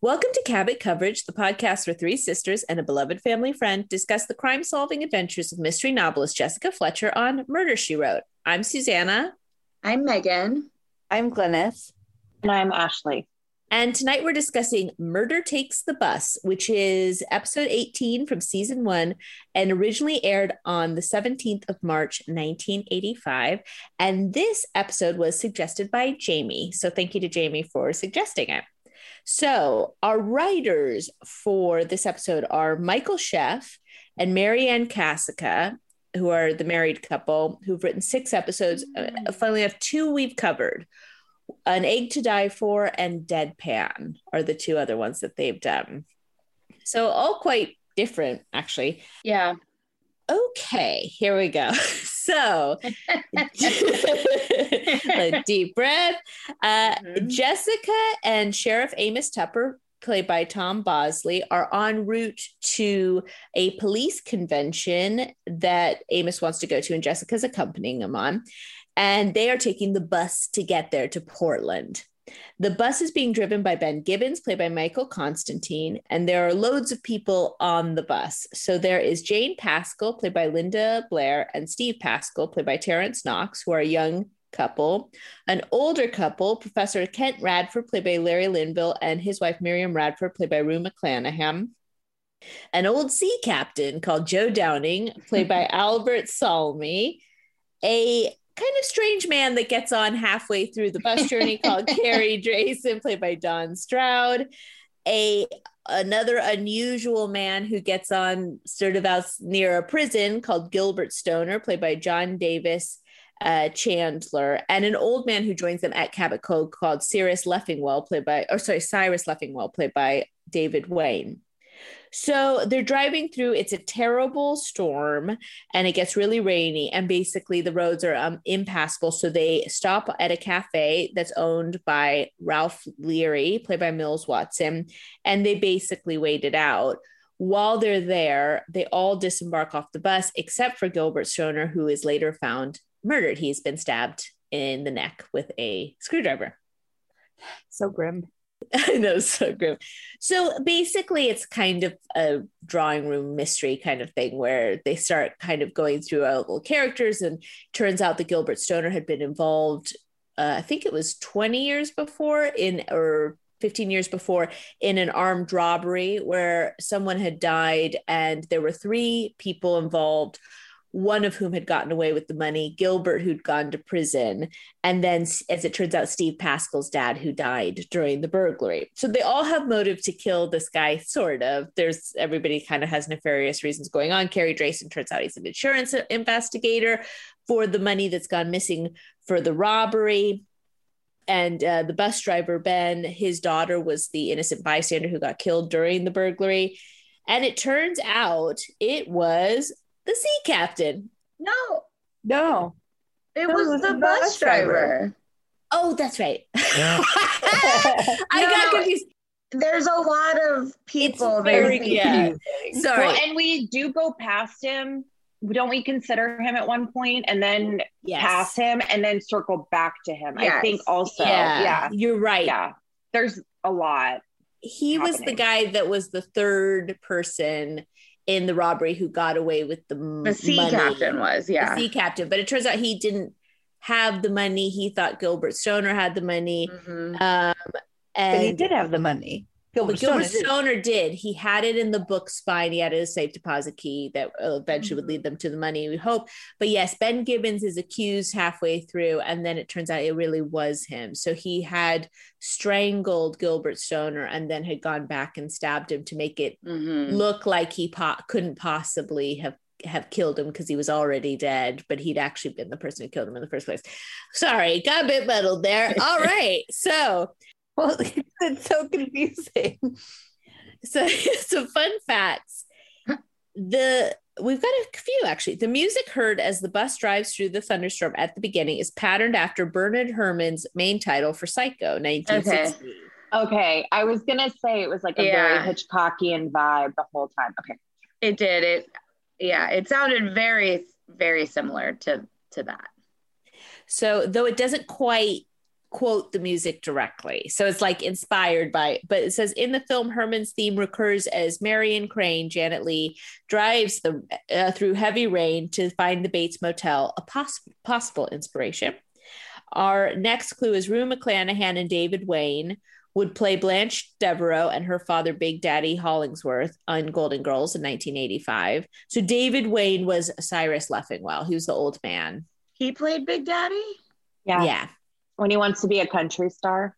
Welcome to Cabot Coverage, the podcast where three sisters and a beloved family friend discuss the crime solving adventures of mystery novelist Jessica Fletcher on Murder She Wrote. I'm Susanna. I'm Megan. I'm Glynis. And I'm Ashley. And tonight we're discussing Murder Takes the Bus, which is episode 18 from season one and originally aired on the 17th of March, 1985. And this episode was suggested by Jamie. So thank you to Jamie for suggesting it. So, our writers for this episode are Michael Scheff and Maryanne Kasica, who are the married couple who've written six episodes. Uh, finally, have two we've covered. An Egg to Die For and Deadpan are the two other ones that they've done. So, all quite different, actually. Yeah. Okay, here we go. So, a deep breath. Uh, mm-hmm. Jessica and Sheriff Amos Tupper, played by Tom Bosley, are en route to a police convention that Amos wants to go to, and Jessica's accompanying him on. And they are taking the bus to get there to Portland. The bus is being driven by Ben Gibbons, played by Michael Constantine, and there are loads of people on the bus. So there is Jane Pascal, played by Linda Blair, and Steve Pascal, played by Terence Knox, who are a young couple. An older couple, Professor Kent Radford, played by Larry Linville, and his wife Miriam Radford, played by Rue McClanahan. An old sea captain called Joe Downing, played by Albert Salmi. A kind of strange man that gets on halfway through the bus journey called Carey Drayson, played by Don Stroud. A another unusual man who gets on sort of out near a prison called Gilbert Stoner, played by John Davis uh, Chandler, and an old man who joins them at Cabot Cove called Cyrus Leffingwell, played by, or sorry, Cyrus Leffingwell, played by David Wayne. So they're driving through. It's a terrible storm and it gets really rainy. And basically, the roads are um, impassable. So they stop at a cafe that's owned by Ralph Leary, played by Mills Watson. And they basically wait it out. While they're there, they all disembark off the bus except for Gilbert Stoner, who is later found murdered. He's been stabbed in the neck with a screwdriver. So grim. I know, so grim. So basically, it's kind of a drawing room mystery kind of thing where they start kind of going through all the characters, and turns out that Gilbert Stoner had been involved. Uh, I think it was 20 years before in or 15 years before in an armed robbery where someone had died and there were three people involved one of whom had gotten away with the money, Gilbert, who'd gone to prison, and then, as it turns out, Steve Pascal's dad, who died during the burglary. So they all have motive to kill this guy, sort of. There's everybody kind of has nefarious reasons going on. Carey Drayson turns out he's an insurance investigator for the money that's gone missing for the robbery. And uh, the bus driver, Ben, his daughter was the innocent bystander who got killed during the burglary. And it turns out it was the sea captain. No, no, it was, was the bus, bus driver. driver. Oh, that's right. Yeah. I no, got confused. There's a lot of people. It's very yeah. Sorry, well, and we do go past him. Don't we consider him at one point and then yes. pass him and then circle back to him? Yes. I think also. Yeah. yeah, you're right. Yeah, there's a lot. He happening. was the guy that was the third person in the robbery who got away with the the sea money. captain was yeah the sea captain but it turns out he didn't have the money he thought gilbert stoner had the money mm-hmm. um and but he did have the money Gilbert, Gilbert Stoner, did. did. He had it in the book spine. He had a safe deposit key that eventually mm-hmm. would lead them to the money, we hope. But yes, Ben Gibbons is accused halfway through, and then it turns out it really was him. So he had strangled Gilbert Stoner and then had gone back and stabbed him to make it mm-hmm. look like he po- couldn't possibly have have killed him because he was already dead, but he'd actually been the person who killed him in the first place. Sorry, got a bit muddled there. All right. So well, it's so confusing. So, some fun facts. The we've got a few actually. The music heard as the bus drives through the thunderstorm at the beginning is patterned after Bernard Herrmann's main title for Psycho, 1960. Okay. Okay, I was gonna say it was like a yeah. very Hitchcockian vibe the whole time. Okay, it did. It, yeah, it sounded very, very similar to to that. So, though it doesn't quite quote the music directly. So it's like inspired by, but it says in the film, Herrmann's theme recurs as Marion Crane, Janet Leigh, drives the uh, through heavy rain to find the Bates Motel, a poss- possible inspiration. Our next clue is Rue McClanahan and David Wayne would play Blanche Devereaux and her father, Big Daddy Hollingsworth, on Golden Girls in 1985. So David Wayne was Cyrus Leffingwell. He was the old man. He played Big Daddy? Yeah. Yeah. When he wants to be a country star.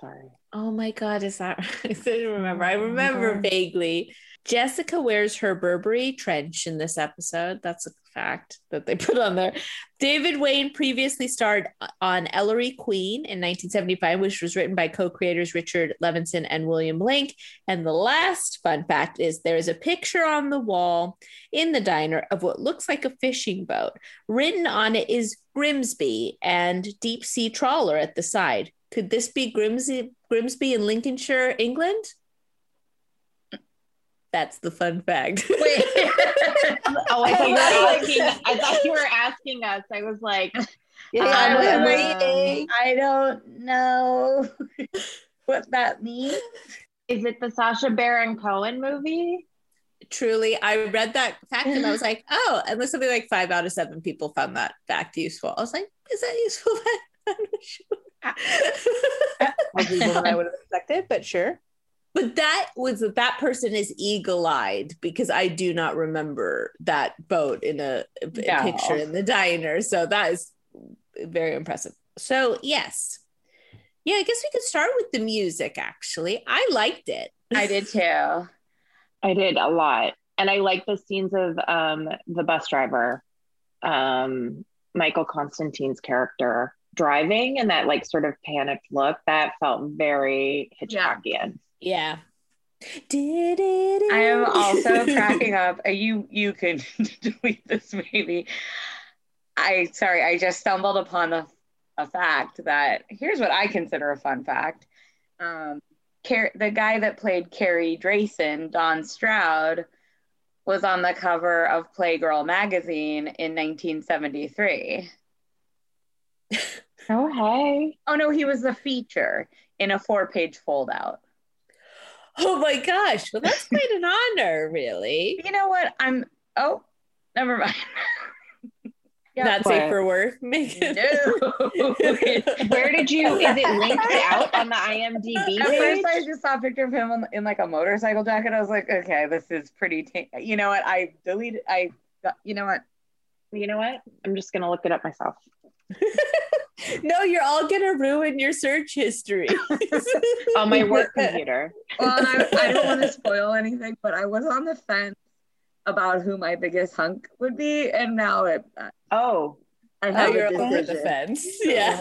Sorry. Oh my God, is that I didn't remember. I oh remember vaguely. Jessica wears her Burberry trench in this episode. That's a fact that they put on there. David Wayne previously starred on Ellery Queen in 1975, which was written by co creators Richard Levinson and William Link. And the last fun fact is there is a picture on the wall in the diner of what looks like a fishing boat. Written on it is Grimsby and deep sea trawler at the side. Could this be Grimsby, Grimsby in Lincolnshire, England? That's the fun fact. Wait. oh, I thought you were asking. I thought you were asking us. I was like, Yeah, I'm waiting. Um, I don't know what that means. is it the Sacha Baron Cohen movie? Truly, I read that fact and I was like, oh, and something like five out of seven people found that fact useful. I was like, is that useful? I'm not sure. More than I would have expected, but sure. but that was that person is eagle-eyed because I do not remember that boat in a, a No. picture in the diner. So that is very impressive. So yes. Yeah, I guess we could start with the music actually. I liked it. I did too. I did a lot. And I like the scenes of um, the bus driver, um, Michael Constantine's character driving and that like sort of panicked look. That felt very Hitchcockian. Yeah. Did it? I am also cracking up. Uh, You you can delete this maybe. I sorry, I just stumbled upon a, a fact that here's what I consider a fun fact. Um, Car- the guy that played Carey Drayson, Don Stroud, was on the cover of Playgirl magazine in 1973. Oh, hey. Oh no, he was the feature in a four-page foldout. Oh my gosh. Well, that's quite an honor, really. You know what? I'm oh, never mind. Yeah, Not what? safe for work. Megan. No. Where did you, is it linked out on the IMDb At page? first, I just saw a picture of him in, in like a motorcycle jacket. I was like, okay, this is pretty. Ta- you know what? I deleted. I. You know what? You know what? I'm just going to look it up myself. no, you're all gonna ruin your search history. On my work computer. Well, and I, I don't want to spoil anything, but I was on the fence about who my biggest hunk would be, and now it. Oh, I Now have you're a over the fence. Yeah.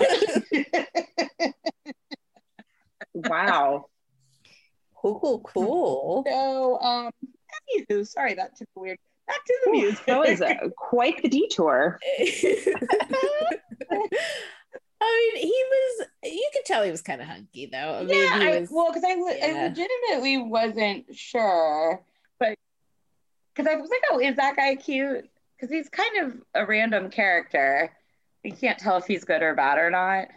wow. Cool, cool. So, um, anywho, sorry that took a weird. Back to the music. That was uh, quite the detour. I mean, he was. You could tell he was kind of hunky, though. I mean, yeah, he I, well, because I, le- I legitimately wasn't sure, but because I was like, oh, is that guy cute? Because he's kind of a random character. You can't tell if he's good or bad or not.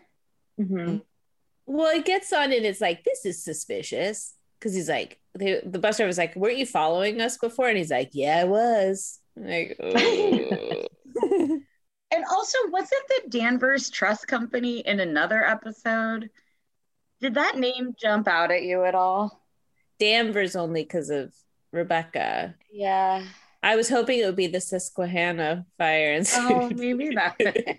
Mm-hmm. well, it gets on, and it's like this is suspicious because he's like the the bus driver was like, "Weren't you following us before?" And he's like, "Yeah, I was." I'm like, "Oh." And also, wasn't the Danvers Trust Company in another episode? Did that name jump out at you at all? Danvers only because of Rebecca. Yeah. I was hoping it would be the Susquehanna fire. And Oh, maybe that.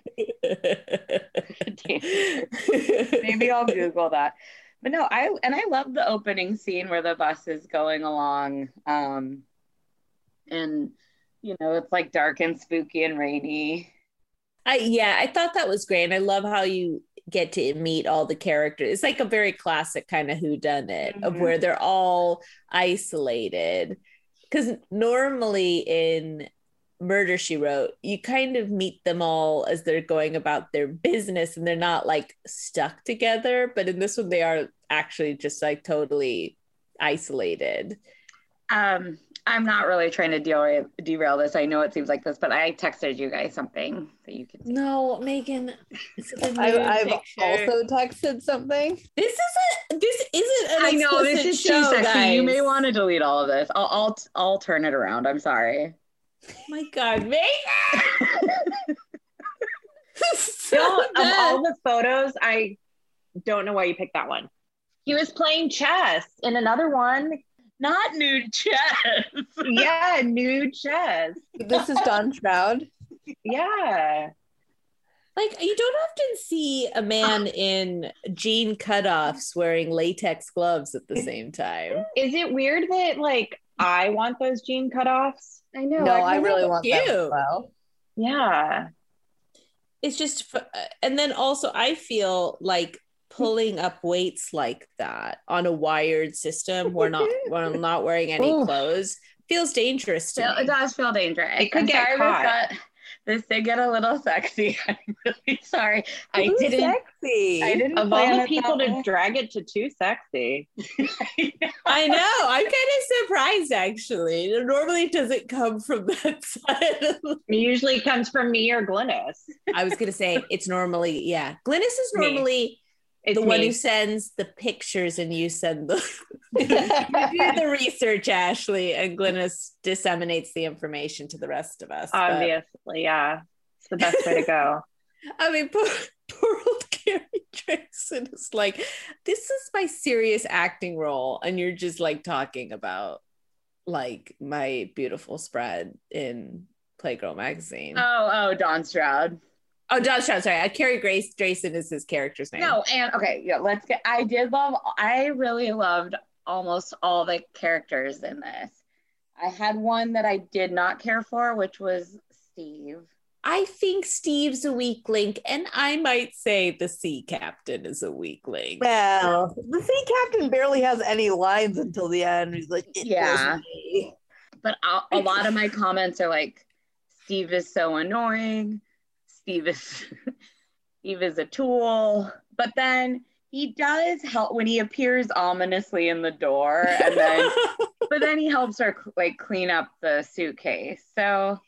maybe I'll Google that. But no, I and I love the opening scene where the bus is going along, um, and you know it's like dark and spooky and rainy. I yeah, I thought that was great. And I love how you get to meet all the characters. It's like a very classic kind of who done it of Mhm. where they're all isolated. Cuz normally in Murder She Wrote, you kind of meet them all as they're going about their business and they're not like stuck together, but in this one they are actually just like totally isolated. Um, I'm not really trying to derail, derail this. I know it seems like this, but I texted you guys something that you could see. No, Megan. it's a nude I, I've picture. also texted something. This isn't. This isn't. An I know this explicit is too show, sexy. You may want to delete all of this. I'll, I'll I'll turn it around. I'm sorry. Oh my God, Megan. You know, of all the photos, I don't know why you picked that one. He was playing chess in another one. Not nude chess. Yeah, nude chess. This is Don Stroud. Yeah. like you don't often see a man in jean cutoffs wearing latex gloves at the same time. Is it weird that like I want those jean cutoffs? I know. No, I kinda- really want them as well. Yeah. It's just, and then also I feel like pulling up weights like that on a wired system. We're not, we're not wearing any Ooh. close. Feels dangerous to Feel- me. it does feel dangerous. It could I'm get sorry caught. This, got, did get a little sexy. I'm really sorry. I didn't. Sexy. I didn't Of all the people to way. drag it to too sexy. I know. I'm kind of surprised actually. Normally it doesn't come from that side. Of It usually comes from me or Glynis. I was gonna say it's normally yeah. Glynis is Me. normally It's the one who sends the pictures and you send the you do the research, Ashley, and Glynis disseminates the information to the rest of us. But, Obviously, yeah. It's the best way to go. I mean, poor, poor old Carey Drayson is like, this is my serious acting role, and you're just like talking about like my beautiful spread in Playgirl magazine. Oh, oh, Don Stroud. Oh, John Stroud, sorry, uh, Carey Grace Drayson is his character's name. No, and okay, yeah, let's get. I did love. I really loved almost all the characters in this. I had one that I did not care for, which was Steve. I think Steve's a weak link, and I might say the sea captain is a weak link. Well, the sea captain barely has any lines until the end. He's like, it Yeah. me. But a, a lot of my comments are like, Steve is so annoying. Steve is Steve is a tool. But then he does help when he appears ominously in the door, and then but then he helps her like clean up the suitcase. So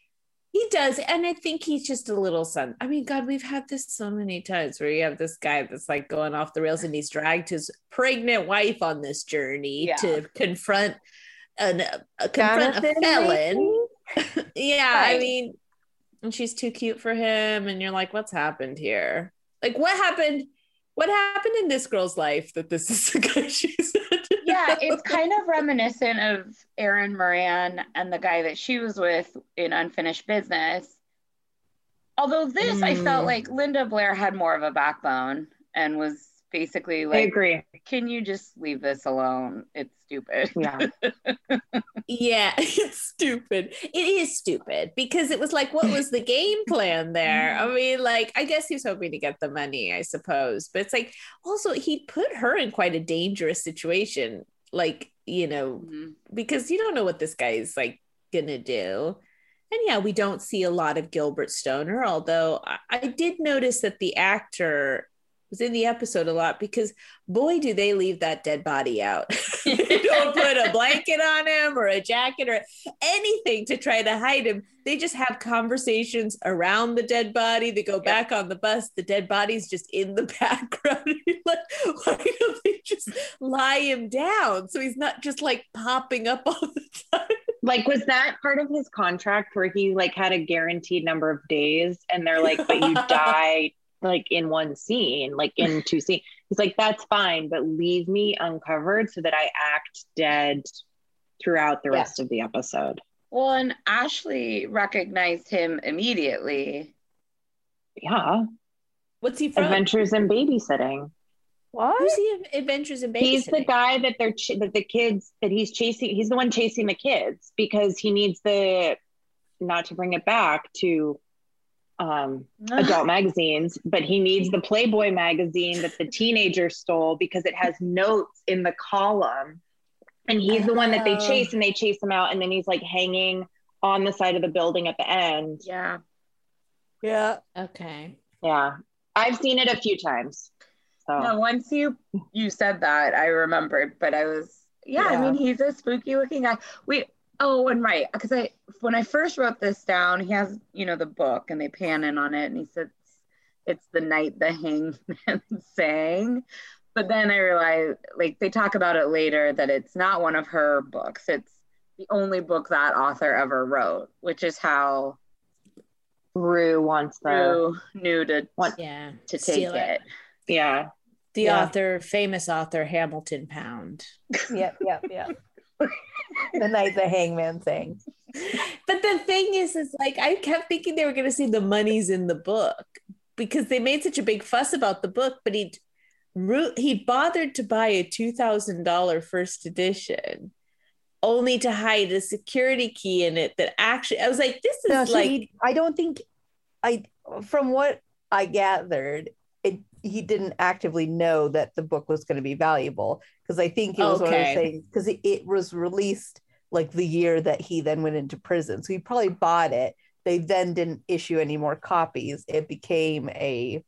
He does, and I think he's just a little son. I mean, God, we've had this so many times where you have this guy that's like going off the rails, and he's dragged his pregnant wife on this journey Yeah. to confront an uh, confront a felon. yeah, I mean, and she's too cute for him, and you're like, what's happened here? Like, what happened? What happened in this girl's life that this is the guy she's yeah, it's kind of reminiscent of Erin Moran and the guy that she was with in Unfinished Business. Although this, I felt Mm. like Linda Blair had more of a backbone and was basically I like, agree. "Can you just leave this alone? It's stupid." Yeah. Yeah, it's stupid. It is stupid because it was like, what was the game plan there? I mean, like, I guess he was hoping to get the money, I suppose. But it's like, also, he put her in quite a dangerous situation. Like, you know, Mhm. because you don't know what this guy is like gonna do. And yeah, we don't see a lot of Gilbert Stoner, although I, I did notice that the actor was in the episode a lot because boy, do they leave that dead body out. they don't put a blanket on him or a jacket or anything to try to hide him. They just have conversations around the dead body. They go back on the bus. The dead body's just in the background. Like, why don't they just lie him down so he's not just like popping up all the time? Like, was that part of his contract where he like had a guaranteed number of days and they're like, but you die like in one scene, like in two scenes. He's like, that's fine, but leave me uncovered so that I act dead throughout the Yeah. rest of the episode. Well, and Ashley recognized him immediately. Yeah. What's he from? Adventures in babysitting. What? Who's he? in Adventures in Babysitting? He's the guy that they're ch- that the kids that he's chasing. He's the one chasing the kids because he needs the not to bring it back to um adult magazines, but he needs the Playboy magazine that the teenager stole because it has notes in the column. And he's the one that they Oh. chase and they chase him out. And then he's like hanging on the side of the building at the end. Yeah. Yeah. Okay. Yeah. I've seen it a few times. So No, once you you said that, I remembered, but I was yeah, I mean he's a spooky looking guy. We Oh, and right, because I when I first wrote this down, he has you know the book, and they pan in on it, and he says it's the night the hangman sang. But then I realized, like they talk about it later, that it's not one of her books. It's the only book that author ever wrote, which is how Rue wants the Rue knew to Want- Yeah. to take Steal it. yeah. The Yeah. author, famous author Hamilton Pound. Yep, yep, yep. the night the hangman sang. But the thing is, is like I kept thinking they were going to say the money's in the book because they made such a big fuss about the book, but he he bothered to buy a two thousand dollar first edition, only to hide a security key in it. That actually, I was like, this is No, like, he- I don't think I from what I gathered, he didn't actively know that the book was going to be valuable because I think it was one of Okay. those things because it, it was released like the year that he then went into prison. So he probably bought it. They then didn't issue any more copies. It became a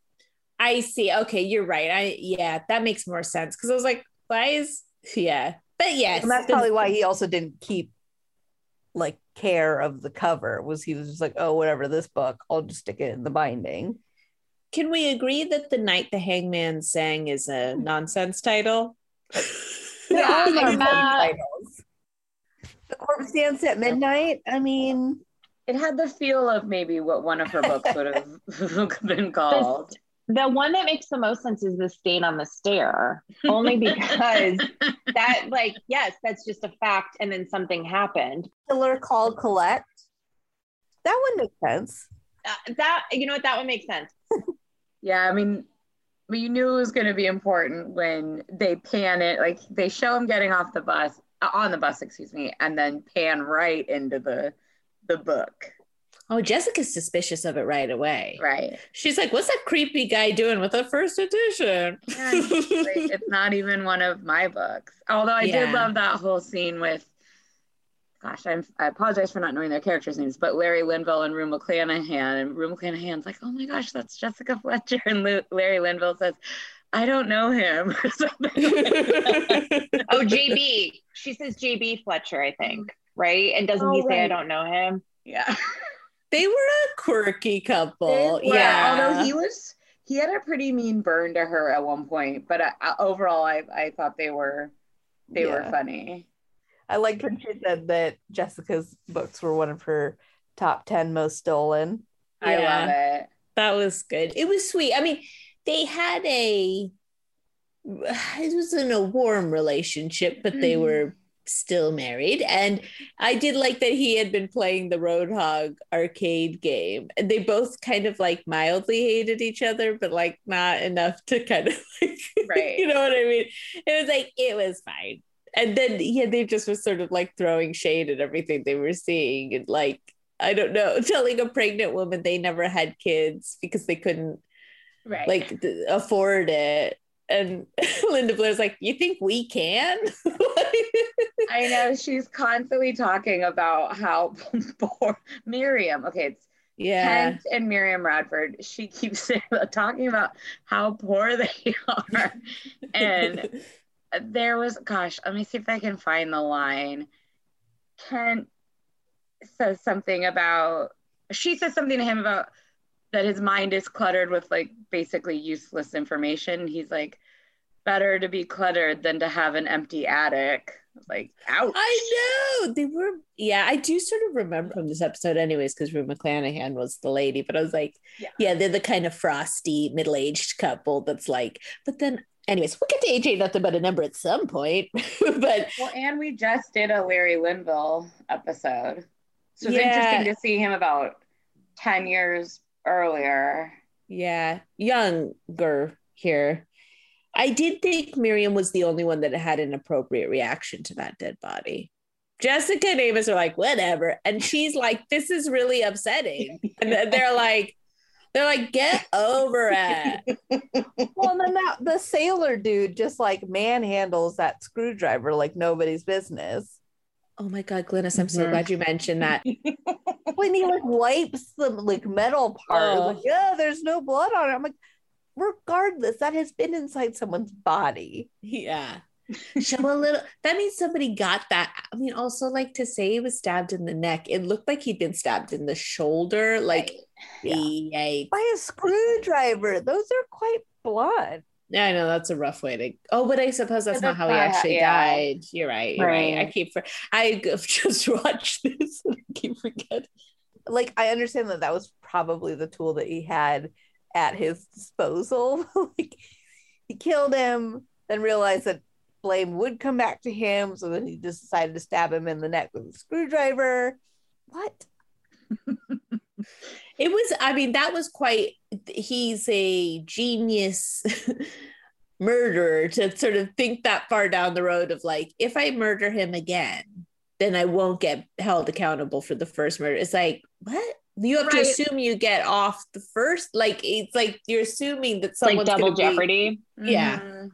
I see. Okay, you're right. I yeah, that makes more sense because I was like, why is yeah, but yes, and that's probably why he also didn't keep like care of the cover was he was just like oh whatever this book I'll just stick it in the binding. Can we agree that the night the hangman sang is a nonsense title? They're Yeah, all I nonsense titles. The corpse dance at midnight. I mean, It had the feel of maybe what one of her books would have been called. The one that makes the most sense is the stain on the stair, only because that, like, yes, that's just a fact, and then something happened. killer called Colette. That would make sense. Uh, that you know what that would make sense. Yeah, I mean, but you knew it was going to be important when they pan it, like they show him getting off the bus, uh, on the bus, excuse me, and then pan right into the the book, Oh, Jessica's suspicious of it right away. right? She's like, "What's that creepy guy doing with a first edition?" Yeah, like, it's not even one of my books. Although I Yeah. did love that whole scene with, gosh, I'm, I apologize for not knowing their characters' names, but Larry Linville and Rue McClanahan. And Rue McClanahan's like, oh my gosh, that's Jessica Fletcher. And Lu- Larry Linville says, I don't know him. Oh, JB. She says JB Fletcher, I think, right? And doesn't Oh, he say I don't know him? yeah. they were a quirky couple. Yeah. Although he was, he had a pretty mean burn to her at one point, but uh, uh, overall, I, I thought they were, they were funny. I liked when she said that Jessica's books were one of her top 10 most stolen. I Yeah. love it. that was good. It was sweet. I mean, they had a it was in a warm relationship, but they Mhm. were still married. And I did like that he had been playing the Roadhog arcade game. And they both kind of like mildly hated each other, but like not enough to kind of like Right. you know what I mean? It was like it was fine. And then yeah, they just was sort of like throwing shade at everything they were seeing and like I don't know, telling a pregnant woman they never had kids because they couldn't Right. like th- afford it. And Linda Blair's like, "You think we can?" I know she's constantly talking about how poor Miriam. Okay, it's yeah, Kent and Miriam Radford. She keeps talking about how poor they are, and there was, gosh, let me see if I can find the line. Kent says something about. She says something to him about that his mind is cluttered with like basically useless information. He's like, better to be cluttered than to have an empty attic. Like, ouch. I know they were. Yeah, I do sort of remember from this episode, anyways, because Rue McClanahan was the lady. But I was like, Yeah. yeah, they're the kind of frosty middle-aged couple that's like. But then, anyways, we'll get to AJ nothing but a number at some point. but Well, and we just did a Larry Linville episode. So it's Yeah. interesting to see him about 10 years earlier. Yeah, younger here. I did think Miriam was the only one that had an appropriate reaction to that dead body. Jessica and Amos are like, whatever. And she's like, this is really upsetting. And they're like, they're like, get over it. Well, and then that the sailor dude just like manhandles that screwdriver like nobody's business. Oh my God, Glynis, I'm so Mhm. glad you mentioned that. When he like wipes the like metal part, Oh. like, yeah, there's no blood on it. I'm like, regardless, that has been inside someone's body. Yeah. show a little that means somebody got that i mean also like to say he was stabbed in the neck it looked like he'd been stabbed in the shoulder like Yeah. yeah By a screwdriver. Those are quite blunt. yeah i know that's a rough way to oh but i suppose that's But not how he actually yeah. died you're right you're right. i keep for i just watched this and i keep forgetting Like I understand that that was probably the tool that he had at his disposal. like he killed him, then realized that blame would come back to him, so then he just decided to stab him in the neck with a screwdriver. What? It was, I mean, that was quite, he's a genius murderer to sort of think that far down the road of like, if I murder him again, then I won't get held accountable for the first murder. It's like, what? You have to assume you get off the first, like, it's like you're assuming that It's like someone's double gonna be- jeopardy. Yeah. Mhm.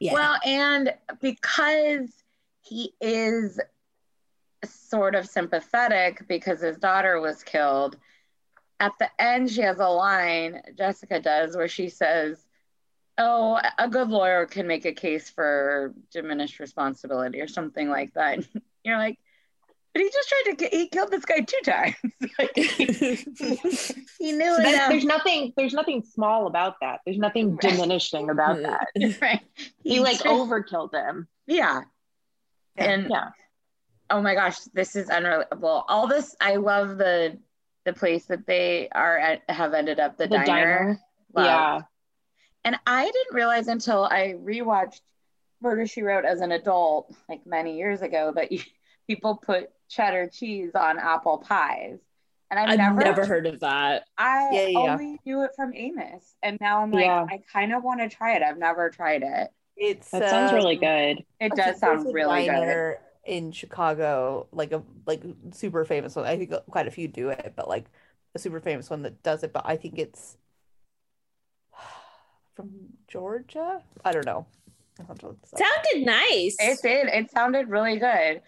yeah. Well, and because he is sort of sympathetic because his daughter was killed, at the end, she has a line, Jessica does, where she says, Oh, a good lawyer can make a case for diminished responsibility or something like that. You're like, but he just tried to, ki- he killed this guy two times. like, he, he knew So that- there's nothing. There's nothing small about that. There's nothing Right. diminishing about that. right. He like just- overkilled him. yeah. And Yeah. oh my gosh, this is unrelatable. All this, I love the the place that they are at, have ended up, the, The diner. diner. Love. Yeah. And I didn't realize until I rewatched Murder She Wrote as an adult, like many years ago, that you, people put cheddar cheese on apple pies. And I've, I've never, never, heard of that. I Yeah, yeah. only knew it from Amos, and now I'm like, Yeah. I kind of want to try it. I've never tried it. It's That sounds um, really good. It does sound a really good. Diner in Chicago, like a like super famous one. I think quite a few do it, but like a super famous one that does it. But I think it's from Georgia. I don't know. I'll have to look this up. Sounded nice. It did. It sounded really good.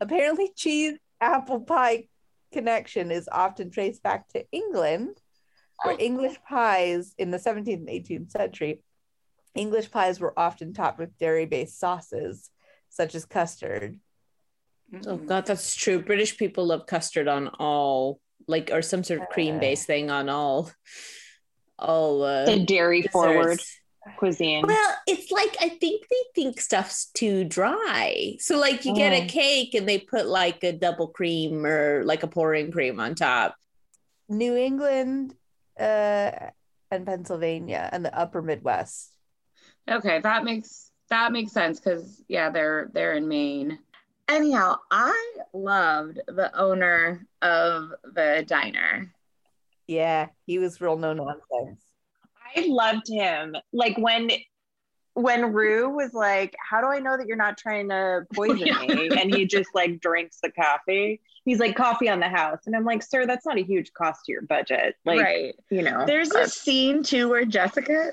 Apparently, cheese apple pie connection is often traced back to England, where Oh. English pies in the 17th and 18th century, English pies were often topped with dairy-based sauces, such as custard. Oh God, that's true. British people love custard on all, like, or some sort of cream-based thing on all, all. Uh, The dairy forward cuisine. Well, it's like I think they think stuff's too dry. So like you get a Mm. cake and they put like a double cream or like a pouring cream on top. New England uh, and Pennsylvania and the upper Midwest. Okay, that makes that makes sense because yeah, they're they're in Maine. Anyhow, I loved the owner of the diner. Yeah, he was real no nonsense. I loved him. Like when when Rue was like, "How do I know that you're not trying to poison Yeah. me?" and he just like drinks the coffee. He's like, "Coffee on the house," and I'm like, "Sir, that's not a huge cost to your budget." Like, right. you know, There's uh, a scene too where Jessica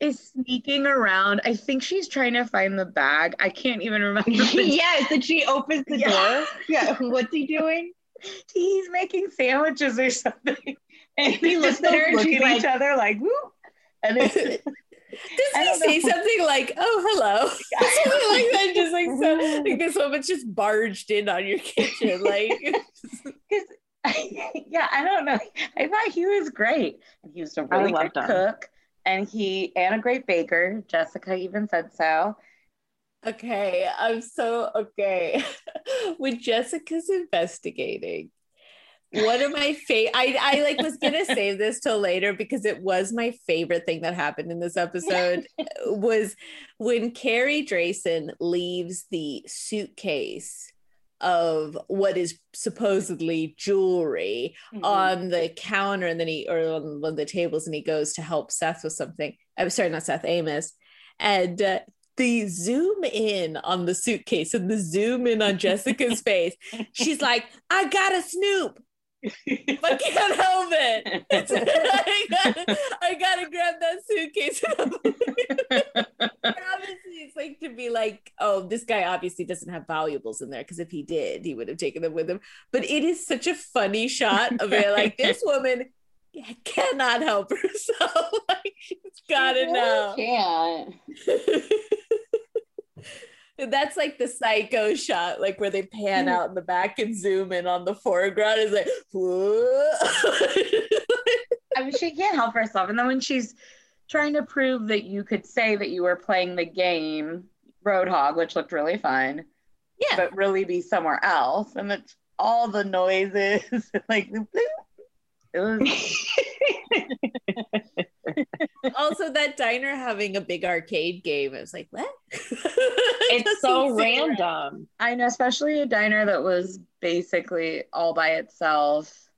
is sneaking around. I think she's trying to find the bag. I can't even remember. the- yes, and she opens the Yeah. door. Yeah, what's he doing? He's making sandwiches or something. And He he looks looks at her and look she's at each other like, whoop. And Does it's, I he don't say know. something like, "Oh, hello"? Something like that. Just like so, like this woman's just barged in on your kitchen, like. yeah, I don't know. I thought he was great. He was a really good loved him. cook. And he and a great baker. Jessica even said so. Okay, I'm so okay. when Jessica's investigating, one of my favorite, I, I like was gonna save this till later because it was my favorite thing that happened in this episode was when Carey Drayson leaves the suitcase of what is supposedly jewelry Mm-hmm. on the counter and then he or on one of the tables and he goes to help Seth with something. I'm sorry, not Seth, Amos. And uh, the zoom in on the suitcase and the zoom in on Jessica's face. She's like, I got a snoop. I can't help it. I, gotta, I gotta grab that suitcase. Obviously, it's like to be like, oh, this guy obviously doesn't have valuables in there because if he did, he would have taken them with him. But it is such a funny shot of it. Like this woman cannot help herself. like she's got it know. Can't. That's like the psycho shot, like where they pan out in the back and zoom in on the foreground. Is like, I mean, she can't help herself. And then when she's trying to prove that you could say that you were playing the game Roadhog, which looked really fun, yeah, but really be somewhere else, and it's all the noises, like. also, that diner having a big arcade game. It was like, what? it's so random. Right. I know, especially a diner that was basically all by itself.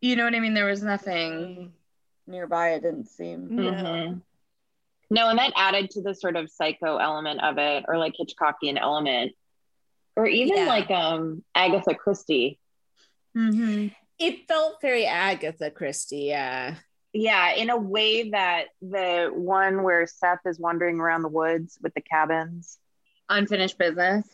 You know what I mean? There was nothing nearby. It didn't seem. Mm-hmm. No, and that added to the sort of psycho element of it, or like Hitchcockian element, or even yeah. like um Agatha Christie. Mm-hmm. It felt very Agatha Christie, yeah. Yeah, in a way that the one where Seth is wandering around the woods with the cabins, unfinished business,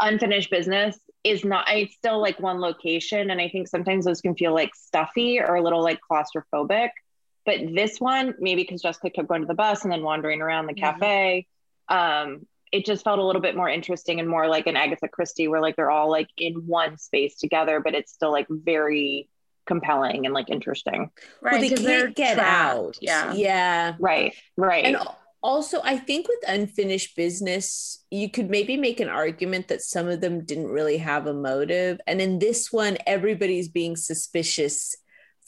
unfinished business is not. It's still like one location, and I think sometimes those can feel like stuffy or a little like claustrophobic. But this one, maybe because Jessica kept going to the bus and then wandering around the mm-hmm. cafe, um, it just felt a little bit more interesting and more like an Agatha Christie, where like they're all like in one space together, but it's still like very compelling and like interesting. Right. Well, they can't get trapped. out. Yeah. Yeah. Right. Right. And also, I think with unfinished business, you could maybe make an argument that some of them didn't really have a motive. And in this one, everybody's being suspicious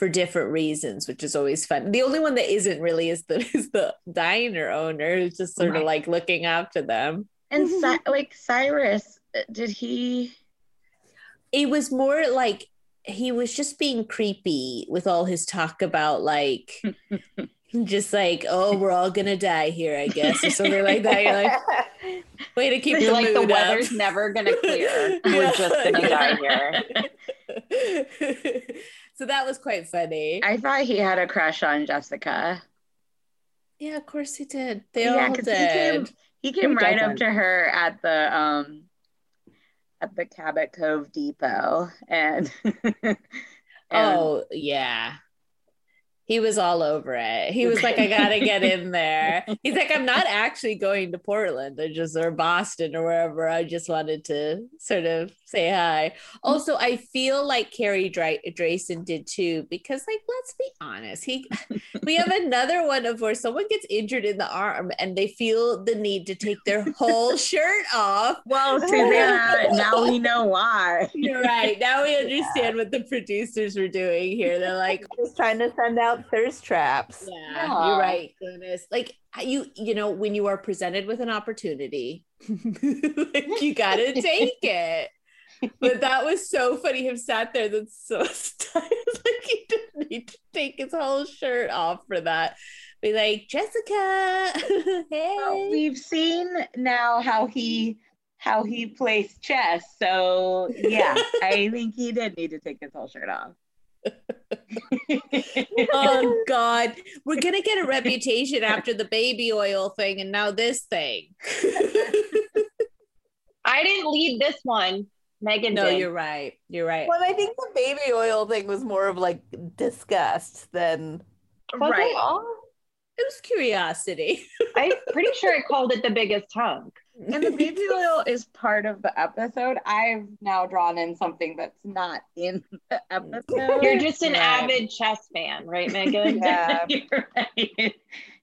for different reasons, which is always fun. The only one that isn't really is the is the diner owner who's just sort right. of like looking after them. And mm-hmm. like Cyrus, uh, did he? It was more like he was just being creepy with all his talk about like just like oh we're all gonna die here i guess or something like that you're like way to keep You're the like the weather's never gonna clear we're just gonna die here so that was quite funny. I thought he had a crush on Jessica. Yeah, of course he did. They yeah, all did. He came, he came right up to her at the um at the Cabot Cove Depot and, and oh yeah he was all over it. He was like, I gotta get in there. He's like, I'm not actually going to Portland or just or Boston or wherever. I just wanted to sort of say hi. Also, I feel like Carey Dra- Drayson did too, because like, let's be honest, he we have another one of where someone gets injured in the arm and they feel the need to take their whole shirt off. Well, now we know why. You're right. Now we understand what the producers were doing here. They're like just trying to send out thirst traps. Yeah, yeah. you're right. Goodness. Like you, you know, when you are presented with an opportunity, like you gotta take it. But that was so funny. Him sat there that's so stylish. like he didn't need to take his whole shirt off for that. Be like, Jessica, hey. Well, we've seen now how he how he plays chess. So yeah, I think he did need to take his whole shirt off. Oh God, we're gonna get a reputation after the baby oil thing, and now this thing. I didn't lead this one. Megan. No, did. you're right. You're right. Well, I think the baby oil thing was more of like disgust than right. It was curiosity. I'm pretty sure I called it the biggest hunk and the baby oil is part of the episode. I've now drawn in something that's not in the episode. You're just an yeah. avid chess fan, right, Megan? yeah. right.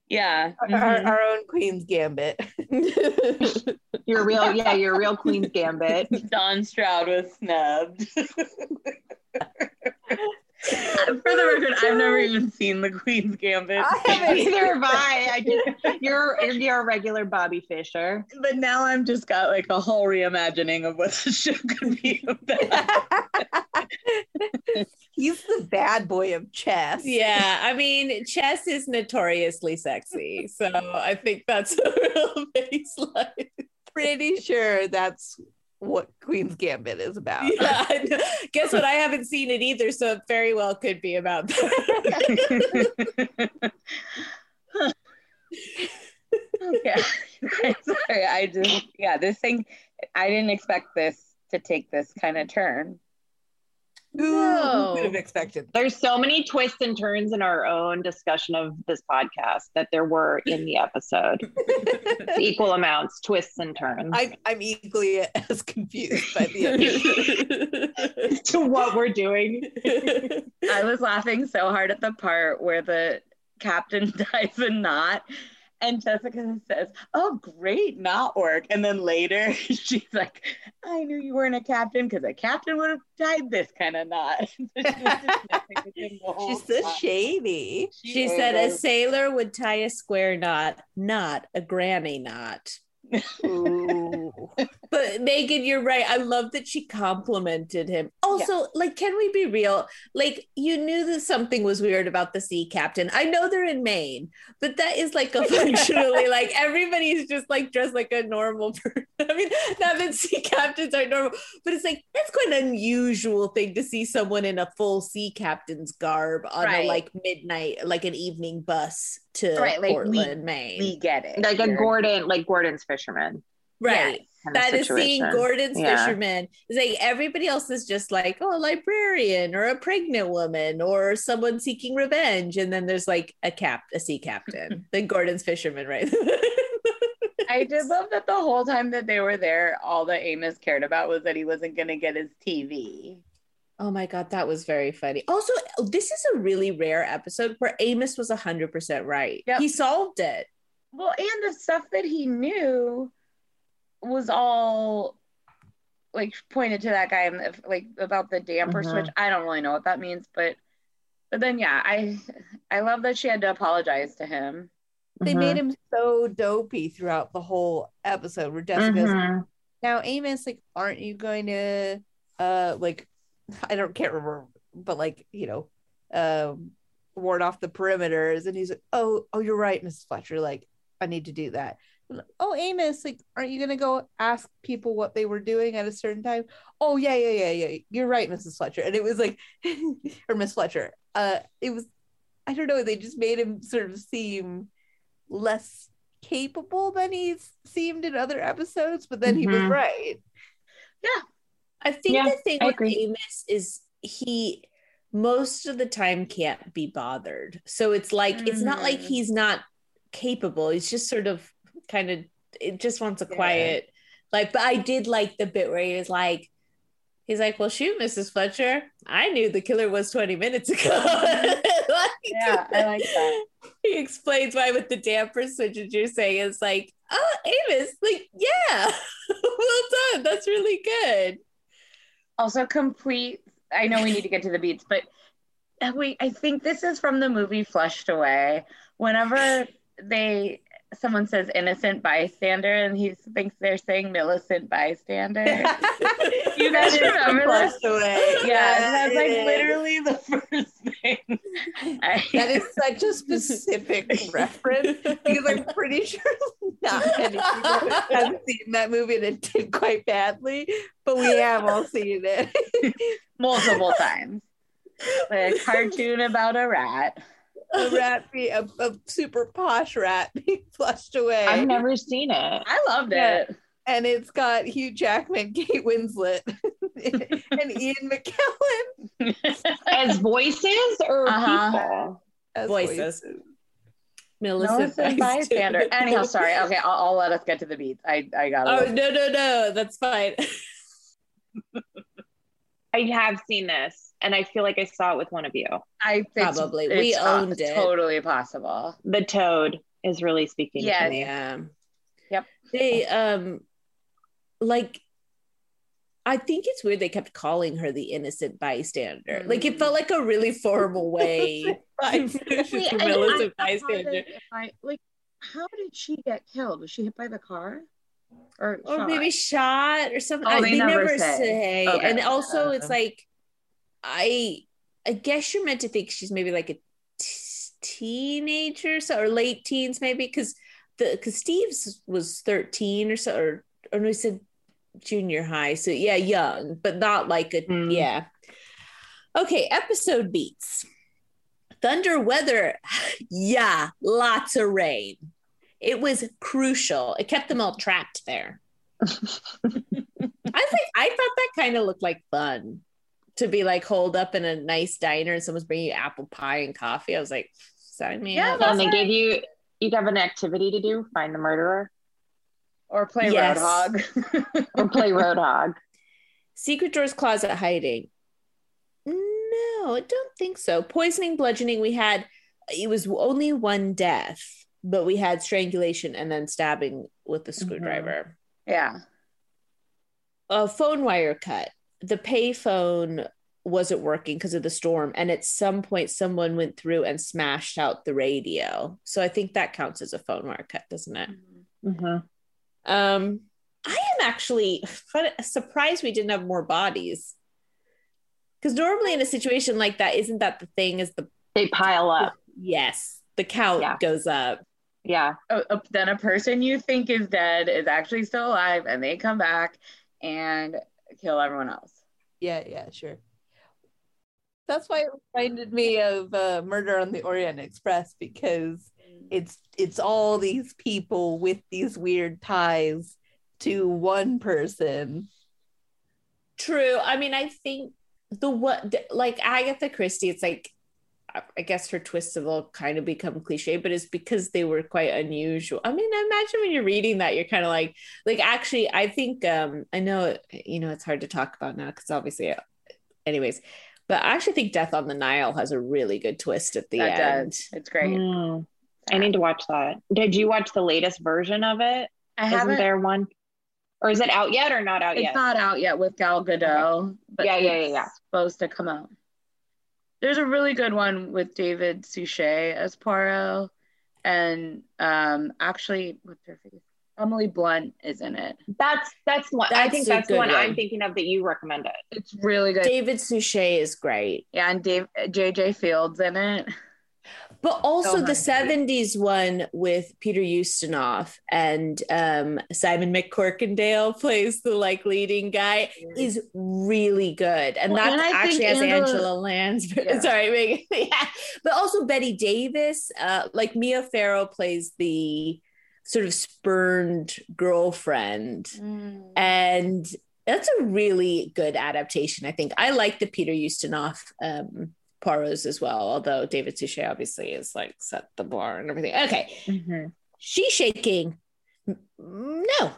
Yeah. Our, mm-hmm. our, own Queen's Gambit. you're real, yeah, you're real Queen's Gambit. Don Stroud was snubbed. For the record, I've never even seen the Queen's Gambit. I haven't either have I. I just, you're you're a regular Bobby Fischer. But now I'm just got like a whole reimagining of what the show could be about. He's the bad boy of chess. Yeah, I mean, chess is notoriously sexy, so I think that's a real baseline. Pretty sure that's what Queen's Gambit is about. Yeah, guess what? I haven't seen it either, so it very well could be about that. yeah, I'm sorry. I just yeah, this thing I didn't expect this to take this kind of turn. Who, No. who could have expected? There's so many twists and turns in our own discussion of this podcast that there were in the episode. Equal amounts, twists and turns I'm, I'm equally as confused by the end. to what we're doing. I was laughing so hard at the part where the captain ties a knot and Jessica says, Oh, great not work. And then later she's like, I knew you weren't a captain because a captain would have tied this kind of knot. She's so shady. she said a sailor would tie a square knot, not a granny knot. Ooh. But Megan, you're right. I love that she complimented him. Also, like, can we be real? Like, you knew that something was weird about the sea captain. I know they're in Maine, but that is like a functionally like everybody's just like dressed like a normal person. I mean, not that sea captains aren't normal, but it's like that's quite an unusual thing to see someone in a full sea captain's garb on Right. a like midnight, like an evening bus to Right, like, we- Portland, Maine. We get it. Like a Gorton, like Gorton's fisherman. Right. kind of That is seeing. Gorton's Yeah. fisherman. It's like everybody else is just like, oh, a librarian or a pregnant woman or someone seeking revenge. And then there's like a cap, a sea captain. then Gorton's fisherman, right? I did love that the whole time that they were there, all that Amos cared about was that he wasn't going to get his TV. Oh my God, that was very funny. Also, this is a really rare episode where Amos was 100% right. Yep. He solved it. Well, and the stuff that he knew was all like pointed to that guy and like about the damper Mhm. switch. I don't really know what that means, but but then yeah, I I love that she had to apologize to him. They Mhm. made him so dopey throughout the whole episode where Jessica's Mhm. now Amos, like, aren't you going to uh like I don't can't remember, but like, you know, um ward off the perimeters and he's like, Oh, oh you're right, Mrs. Fletcher, like I need to do that. Oh, Amos, like, aren't you gonna go ask people what they were doing at a certain time? Oh, yeah, yeah, yeah, yeah. You're right, Mrs. Fletcher. And it was like, or Miss Fletcher. Uh, it was, I don't know. They just made him sort of seem less capable than he's seemed in other episodes, but then he was right yeah I think Yeah, the thing I with agree. Amos is he most of the time can't be bothered. So it's like it's not like Mhm. he's not capable. He's just sort of kind of it just wants a Yeah. quiet like but I did like the bit where he was like he's like, Well shoot, Mrs. Fletcher, I knew the killer was 20 minutes ago. Like, Yeah, I like that. He explains why with the damper switch that you're saying it's like, oh Amos, like, yeah. well done. That's really good. Also complete I know we need to get to the beats, but uh, wait, I think this is from the movie Flushed Away. Whenever they someone says innocent bystander and he thinks they're saying Millicent bystander. You guys remember this? away. Yeah, that's like is. literally the first thing. I, That is such a specific reference because I'm pretty sure not many people have seen that movie and it did quite badly, but we have all seen it. multiple times. A cartoon about a rat. A rat, be a, a super posh rat being flushed away, I've never seen it. I loved Yeah. it. and it's got Hugh Jackman, Kate Winslet, and Ian McKellen As voices or Uh-huh. people? as Voices. voices. Millicent Millicent bystander. Anyhow, sorry. Okay, I'll, I'll let us get to the beats. I I got Oh it. no no no, that's fine. I have seen this, and I feel like I saw it with one of you. I it's- Probably. We it's, owned it. Totally possible. The toad is really speaking Yes. to me. yeah. Yep. They um like I think it's weird they kept calling her the innocent bystander. Like it felt like a really formal way. Right. She's the I- Millicent I- I bystander. apologize I- like, how did she get killed? Was she hit by the car? Or, Or shot? maybe shot or something. Oh, I- they they, never never, say. say. Okay. And also it's Um, like I I guess you're meant to think she's maybe like a t- teenager so or late teens maybe because the because Steve's was 13 or so or or no he said junior high so yeah young but not like a Mm. yeah. Okay episode beats. Thunder weather. Yeah lots of rain. It was crucial. It kept them all trapped there. I think i thought that kind of looked like fun to be like holed up in a nice diner and someone's bringing you apple pie and coffee. I was like, sign me Yeah, up. that's and they right. gave you you'd have an activity to do, find the murderer or play Yes. Roadhog. or play Roadhog. Secret Doors Closet Hiding. No, I don't think so. Poisoning, bludgeoning, we had, it was only one death, but we had strangulation and then stabbing with the mm-hmm. screwdriver. yeah. A phone wire cut. The payphone wasn't working because of the storm. And at some point, someone went through and smashed out the radio. So I think that counts as a phone wire cut, doesn't it? hmm Um, I am actually surprised we didn't have more bodies. Because normally in a situation like that, isn't that the thing? Is the They pile up. yes, the count Yeah. goes up. Yeah. Uh, uh, then a person you think is dead is actually still alive and they come back and kill everyone else. Yeah, yeah, sure. That's why it reminded me of uh, Murder on the Orient Express because it's it's all these people with these weird ties to one person. True. I mean, I think the what like Agatha Christie, it's like I- I guess her twists have all kind of become cliche, but it's because they were quite unusual. I mean, imagine when you're reading that, you're kind of like, like actually, I think um I know you know it's hard to talk about now because obviously, anyways, but I actually think Death on the Nile has a really good twist at the that end. does. It's great. Mm. I need to watch that. Did you watch the latest version of it? I Isn't haven't. there one? Or is it out yet or not out it's yet? It's not out yet with Gal Gadot, but Yeah, yeah, it's yeah, yeah. supposed to come out. There's a really good one with David Suchet as Poirot, and um, actually, what's her face? Emily Blunt is in it. That's that's one. I think that's the one, one. I'm thinking of that you recommended. It's really good. David Suchet is great. yeah, and Dave JJ Fields in it. But also So the nice. 70s one with Peter Ustinov and um, Simon MacCorkindale plays the like leading guy is really good. And Well, that and actually has Angela- Angela Lansbury. Yeah. Sorry, Megan. yeah. But also Bette Davis, uh, like Mia Farrow plays the sort of spurned girlfriend. Mm. And that's a really good adaptation, I think. I like the Peter Ustinov um, Poirot's as well, although David Suchet obviously is like set the bar and everything. Okay. Mm-hmm. She's shaking. Mm, no.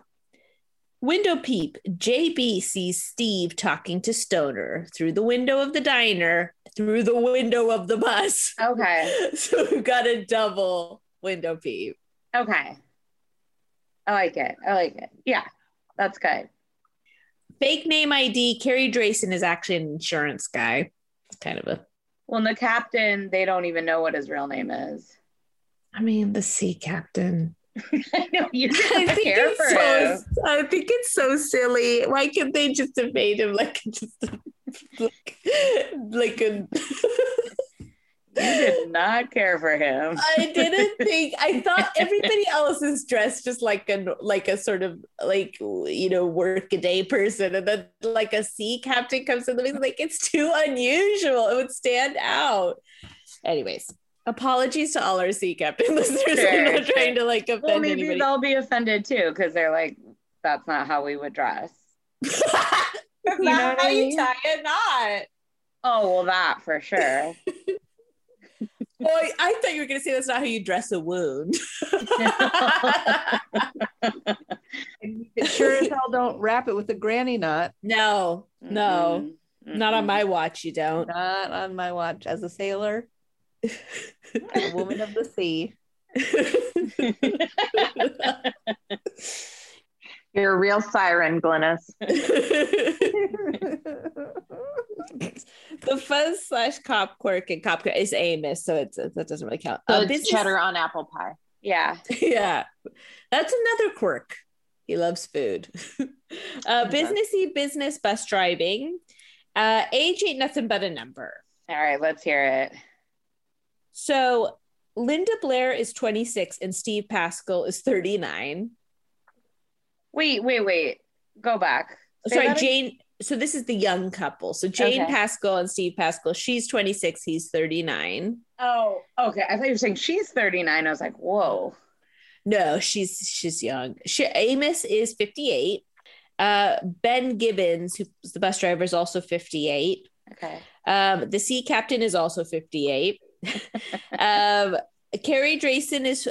Window peep. JB sees Steve talking to Stoner through the window of the diner, through the window of the bus. Okay. So we've got a double window peep. Okay. I like it. I like it. Yeah, that's good. Fake name ID. Carey Drayson is actually an insurance guy. It's kind of a Well, the captain, they don't even know what his real name is. I mean, the sea captain. I know you I think care it's for so. him. I think it's so silly. Why can't they just have made him like just like, like a? You did not care for him. I didn't think. I thought everybody else is dressed just like a like a sort of like you know work a day person, and then like a sea captain comes in the mix. Like it's too unusual. It would stand out. Anyways, apologies to all our sea captain listeners. I'm not sure. trying to like offend Well, maybe anybody. they'll be offended too because they're like, that's not how we would dress. That's You know not how I you tie a knot. Oh, well, that for sure. Boy, I thought you were going to say that's not how you dress a wound. And you sure as hell don't wrap it with a granny knot. no, no, Mm-mm. not on my watch. You don't. Not on my watch. As a sailor, a woman of the sea. You're a real siren, Glynis. the fuzz slash cop quirk and cop quirk is Amos, so it's that doesn't really count. So Uh, business- cheddar on apple pie. Yeah. yeah, that's another quirk. He loves food. uh, businessy business bus driving. Uh, age ain't nothing but a number. All right, let's hear it. So Linda Blair is 26 and Steve Pascal is 39. Wait, wait, wait. Go back. Say Sorry, again? Jane. So this is the young couple. So Jane Okay. Pascal and Steve Pascal. She's 26, he's 39. Oh, okay. I thought you were saying she's 39. I was like, whoa. No, she's she's young. She, Amos is 58. Uh, ben Gibbons, who's the bus driver, is also 58. Okay. Um, the sea captain is also 58. um, Carey Drayson is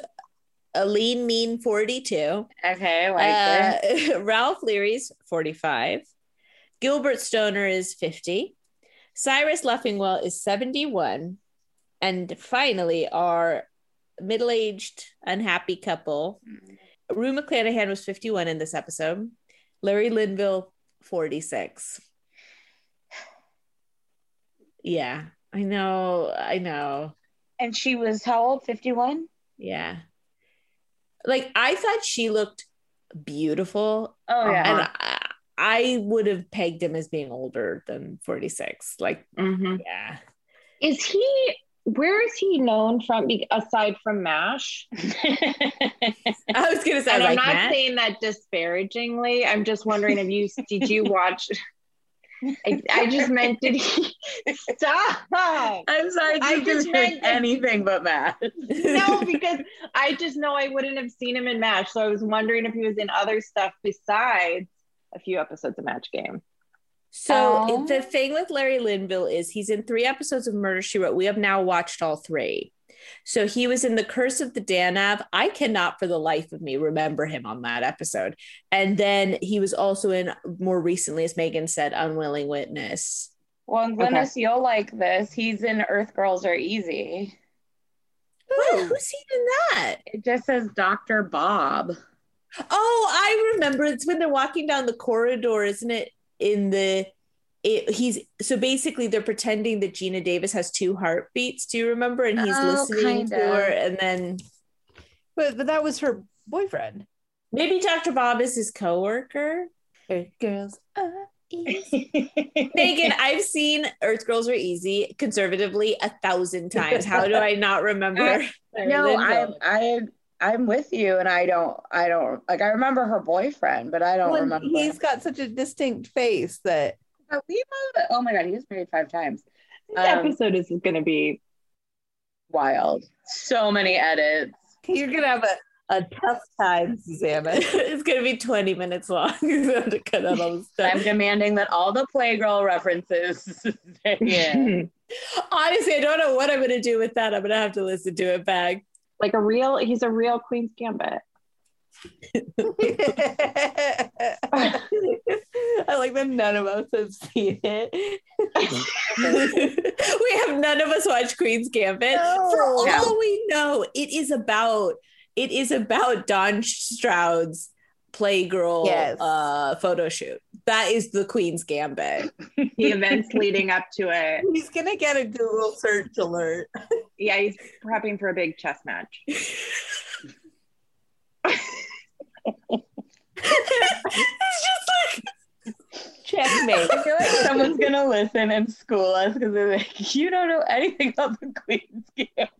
a lean, mean 42. Okay, like. Uh, Ralph Leary's 45. Gilbert Stoner is 50. Cyrus Leffingwell is 71. And finally, our middle aged, unhappy couple, Rue McClanahan was 51 in this episode. Larry Linville, 46. Yeah, I know. I know. And she was how old? 51? Yeah. Like, I thought she looked beautiful. Oh, yeah. And I, I would have pegged him as being older than 46. Like, Mhm. yeah. Is he? Where is he known from? be- Aside from Mash, I was going to say, and was I'm not Matt? saying that disparagingly. I'm just wondering if you did you watch? I, I just meant did he stop? I'm sorry, I just can meant that- anything but Matt. no, because I just know I wouldn't have seen him in Match, so I was wondering if he was in other stuff besides a few episodes of Match Game. So Oh. the thing with Larry Linville is he's in three episodes of Murder She Wrote. We have now watched all three. So he was in The Curse of the Daanav. I cannot for the life of me remember him on that episode. And then he was also in more recently, as Megan said, Unwilling Witness. Well, and Glynis, you'll like this. He's in Earth Girls Are Easy. What? Who's he in that? It just says Dr. Bob. Oh, I remember. It's when they're walking down the corridor, isn't it? In the it, he's so basically they're pretending that Geena Davis has two heartbeats. Do you remember? And he's Oh, listening to kinda. her, and then But, but that was her boyfriend. maybe Dr. Bob is his coworker. Girls. Uh, easy. Megan, I've seen Earth Girls Are Easy conservatively a thousand times. How do I not remember? no, I Linville? I I'm with you, and I don't I don't like I remember her boyfriend, but I don't well, remember. he's got such a distinct face that But oh my god, he was married five times. This Um, episode is going to be Wild. So many edits. you're gonna have a, a tough time, Susanna. it's gonna be 20 minutes long. You have to cut out all the stuff. I'm demanding that all the Playgirl references stay in. Honestly, I don't know what I'm going to do with that. I'm going to have to listen to it back. like a real. He's a real Queen's Gambit. I like that none of us have seen it. we have none of us watched Queen's Gambit. For all No. we know, it is about it is about Don Stroud's Playgirl Yes. uh, photo shoot. That is the Queen's Gambit. The events leading up to it. He's gonna get a Google search alert. Yeah, he's prepping for a big chess match. it's just like Checkmate. I feel like someone's gonna listen and school us because they're like, you don't know anything about the Queen's Gambit.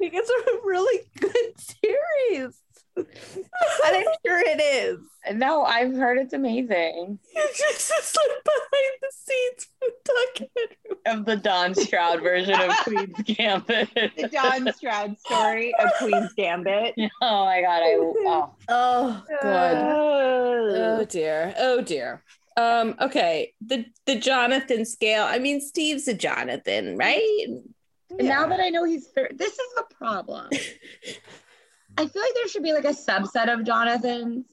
It's a really good series. And I'm sure it is. No, I've heard it's amazing. it's just it's like behind the scenes documentary. Of the Don Stroud version of Queen's Gambit. The Don Stroud story of Queen's Gambit. oh my god, I oh. Oh god. Oh dear. Oh dear. Um, okay. The the Jonathan scale. I mean, Steve's a Jonathan, right? And now that I know he's thir- this is the problem. I feel like there should be like a subset of Jonathans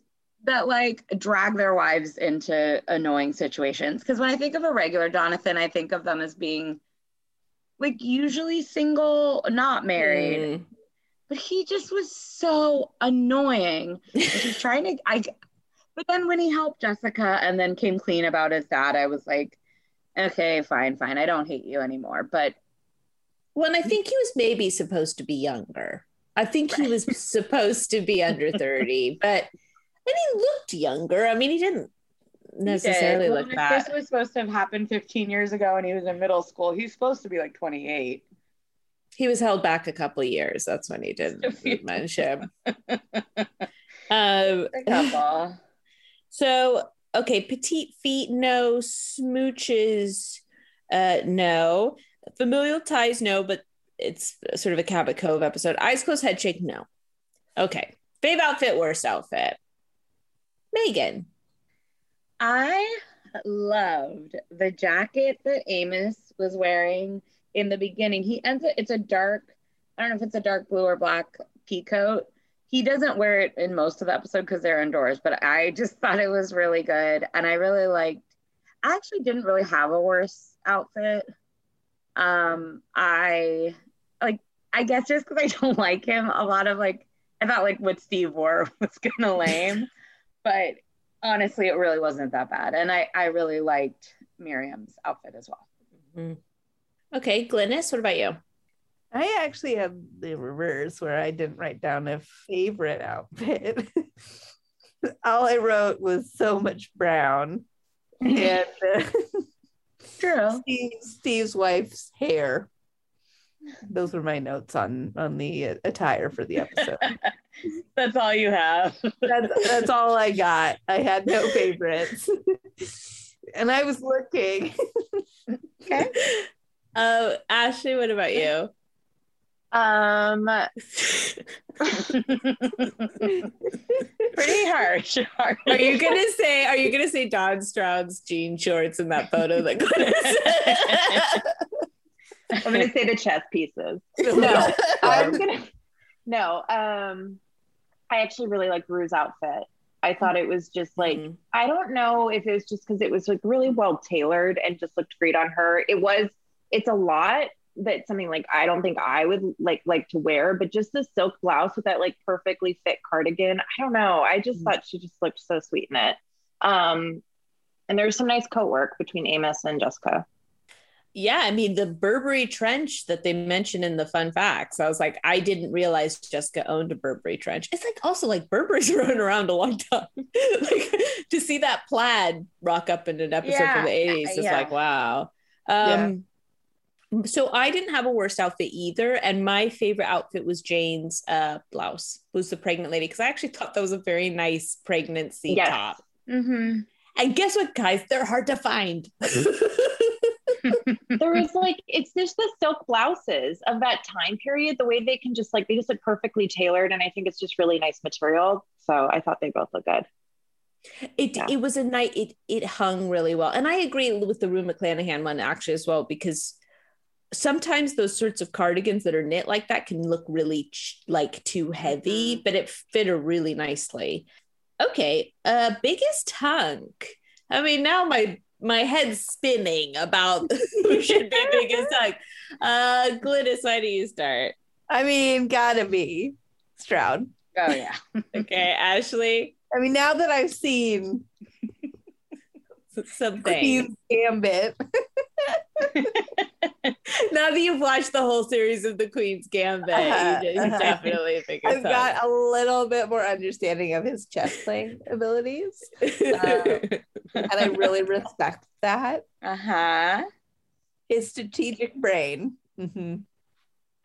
that like drag their wives into annoying situations. Because when I think of a regular Jonathan, I think of them as being like usually single, not married. Mm. But he just was so annoying. He's trying to I but then when he helped Jessica and then came clean about his dad, I was like, okay, fine, fine. I don't hate you anymore. But and I think he was maybe supposed to be younger. I think he was supposed to be under 30, but and he looked younger. I mean, he didn't necessarily He did. look Well, that. This was supposed to have happened 15 years ago and he was in middle school. He's supposed to be like 28. He was held back a couple of years. That's when he didn't mention. Um. So, okay, petite feet, no. Smooches, uh, no. Familial ties, no, but it's sort of a Cabot Cove episode. Eyes closed, head shake, no. Okay. Fave outfit, worst outfit. Megan. I loved the jacket that Amos was wearing in the beginning. He ends it, it's a dark, I don't know if it's a dark blue or black pea coat. He doesn't wear it in most of the episode because they're indoors, but I just thought it was really good. And I really liked, I actually didn't really have a worse outfit. Um, I like, I guess just because I don't like him, a lot of like, I thought like what Steve wore was kind of lame, but honestly, it really wasn't that bad. And I, I really liked Miriam's outfit as well. Mm-hmm. Okay, Glynis, what about you? I actually have the reverse where I didn't write down a favorite outfit. All I wrote was so much brown. And uh, True. Steve, Steve's wife's hair. Those were my notes on on the attire for the episode. that's all you have. that's, that's all I got. I had no favorites. and I was looking. okay. Uh, Ashley, what about you? Um, pretty harsh. Are you gonna say? Are you gonna say Don Stroud's jean shorts in that photo that I'm gonna say the chess pieces. No, I'm gonna. No, um, I actually really like Rue's outfit. I thought it was just like mm-hmm. I don't know if it was just because it was like really well tailored and just looked great on her. It was. It's a lot, that's something like I don't think I would like like to wear, but just the silk blouse with that like perfectly fit cardigan. I don't know. I just mm-hmm. thought she just looked so sweet in it. Um, and there's some nice coat work between Amos and Jessica. Yeah, I mean the Burberry trench that they mentioned in the fun facts. I was like, I didn't realize Jessica owned a Burberry trench. It's like also like Burberry's running around a long time. like to see that plaid rock up in an episode yeah, from the 80s is yeah. like wow. Um yeah so I didn't have a worst outfit either. And my favorite outfit was Jane's uh, blouse, who's the pregnant lady, because I actually thought that was a very nice pregnancy yes. top. Mm-hmm. And guess what, guys? They're hard to find. there was like it's just the silk blouses of that time period the way they can just like they just look perfectly tailored and i think it's just really nice material so i thought they both look good it yeah. it was a night it it hung really well and i agree with the Rue McClanahan one actually as well because sometimes those sorts of cardigans that are knit like that can look really ch- like too heavy, mm-hmm. but it fit her really nicely. Okay, uh biggest hunk. I mean, now my my head's spinning about who should be biggest hunk. Uh Glynis, why do you start? I mean, gotta be Stroud. Oh yeah. okay, Ashley. I mean, now that I've seen something Queen's Gambit. now that you've watched the whole series of the Queen's Gambit, uh-huh, you, uh-huh. definitely think I've got a little bit more understanding of his chess playing abilities, um, and I really respect that. Uh huh. His strategic brain. Mm-hmm.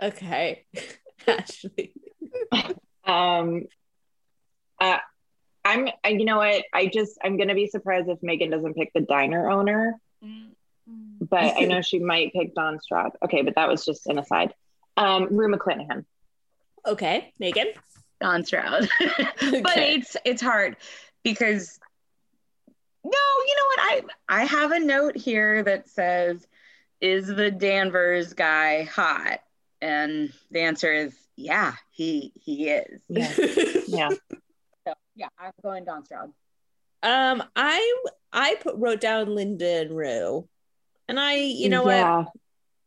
Okay, Ashley. um, uh, I'm, you know what? I just, I'm going to be surprised if Megan doesn't pick the diner owner. Mm-hmm. But I know she might pick Don Stroud. Okay, but that was just an aside. Um, Rue McClanahan. Okay, Megan. Don Stroud. okay. But it's it's hard because no, you know what? I I have a note here that says, "Is the Danvers guy hot?" And the answer is, yeah, he he is. Yeah. yeah. So yeah, I'm going Don Stroud. Um, I I put wrote down Linda and Rue, and I, you know yeah. what,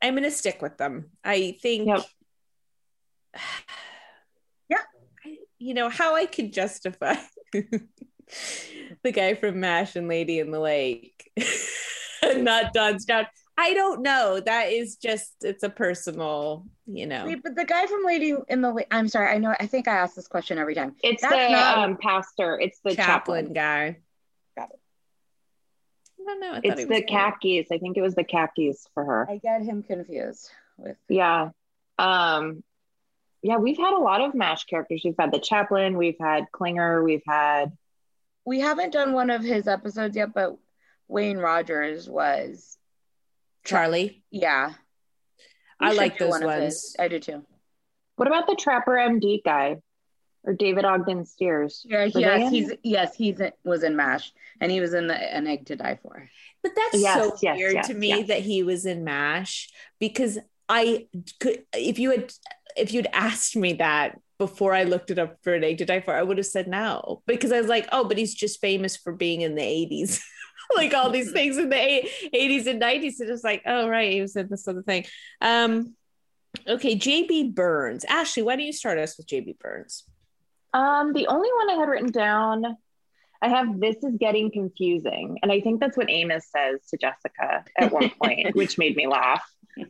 I'm gonna stick with them. I think, yep. yeah, I, you know how I could justify the guy from Mash and Lady in the Lake, not Don Stroud. I don't know. That is just it's a personal, you know. Wait, but the guy from Lady in the I'm sorry, I know I think I ask this question every time. It's That's the not... um, pastor. It's the chaplain, chaplain. guy. Got it. I don't know. I it's the khakis. I think it was the khakis for her. I get him confused with Yeah. Um yeah, we've had a lot of MASH characters. We've had the chaplain, we've had Klinger, we've had we haven't done one of his episodes yet, but Wayne Rogers was Charlie. Yeah. I like those ones. I do too. What about the Trapper MD guy? or David Ogden Stiers. Yeah, Were yes, he's yes, he's was in MASH, and he was in the An Egg to Die For. But that's Yes, so yes, weird yes, to me yes. that he was in MASH because I could if you had if you'd asked me that before I looked it up for an egg to die for, I would have said no. Because I was like, oh, but he's just famous for being in the 80s. like all these things in the eight- 80s and 90s. And it's like, oh right, he was in this other thing. Um okay, JB Burns. Ashley, why don't you start us with JB Burns? Um, the only one I had written down, I have this is getting confusing. And I think that's what Amos says to Jessica at one point, which made me laugh.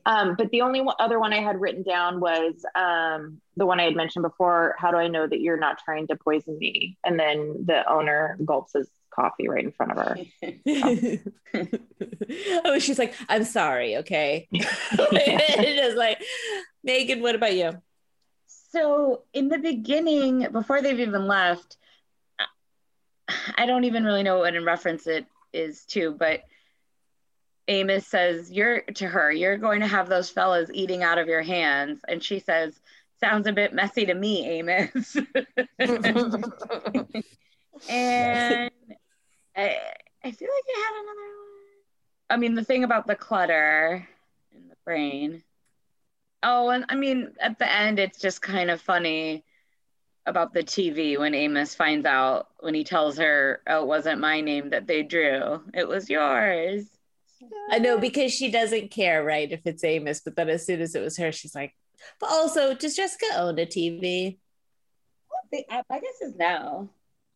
Um, but the only one, other one I had written down was um, the one I had mentioned before How do I know that you're not trying to poison me? And then the owner gulps his coffee right in front of her. oh, she's like, I'm sorry, okay. Just like, Megan, what about you? So in the beginning, before they've even left, I- I don't even really know what in reference it is to, but Amos says, You're to her, you're going to have those fellas eating out of your hands. And she says, Sounds a bit messy to me, Amos. and I, I feel like I had another one. I mean, the thing about the clutter in the brain. Oh, and I mean, at the end, it's just kind of funny about the TV when Amos finds out when he tells her, "Oh, it wasn't my name that they drew; it was yours." I know because she doesn't care, right? If it's Amos, but then as soon as it was her, she's like, but also, does Jessica own a TV? They- I I guess is no.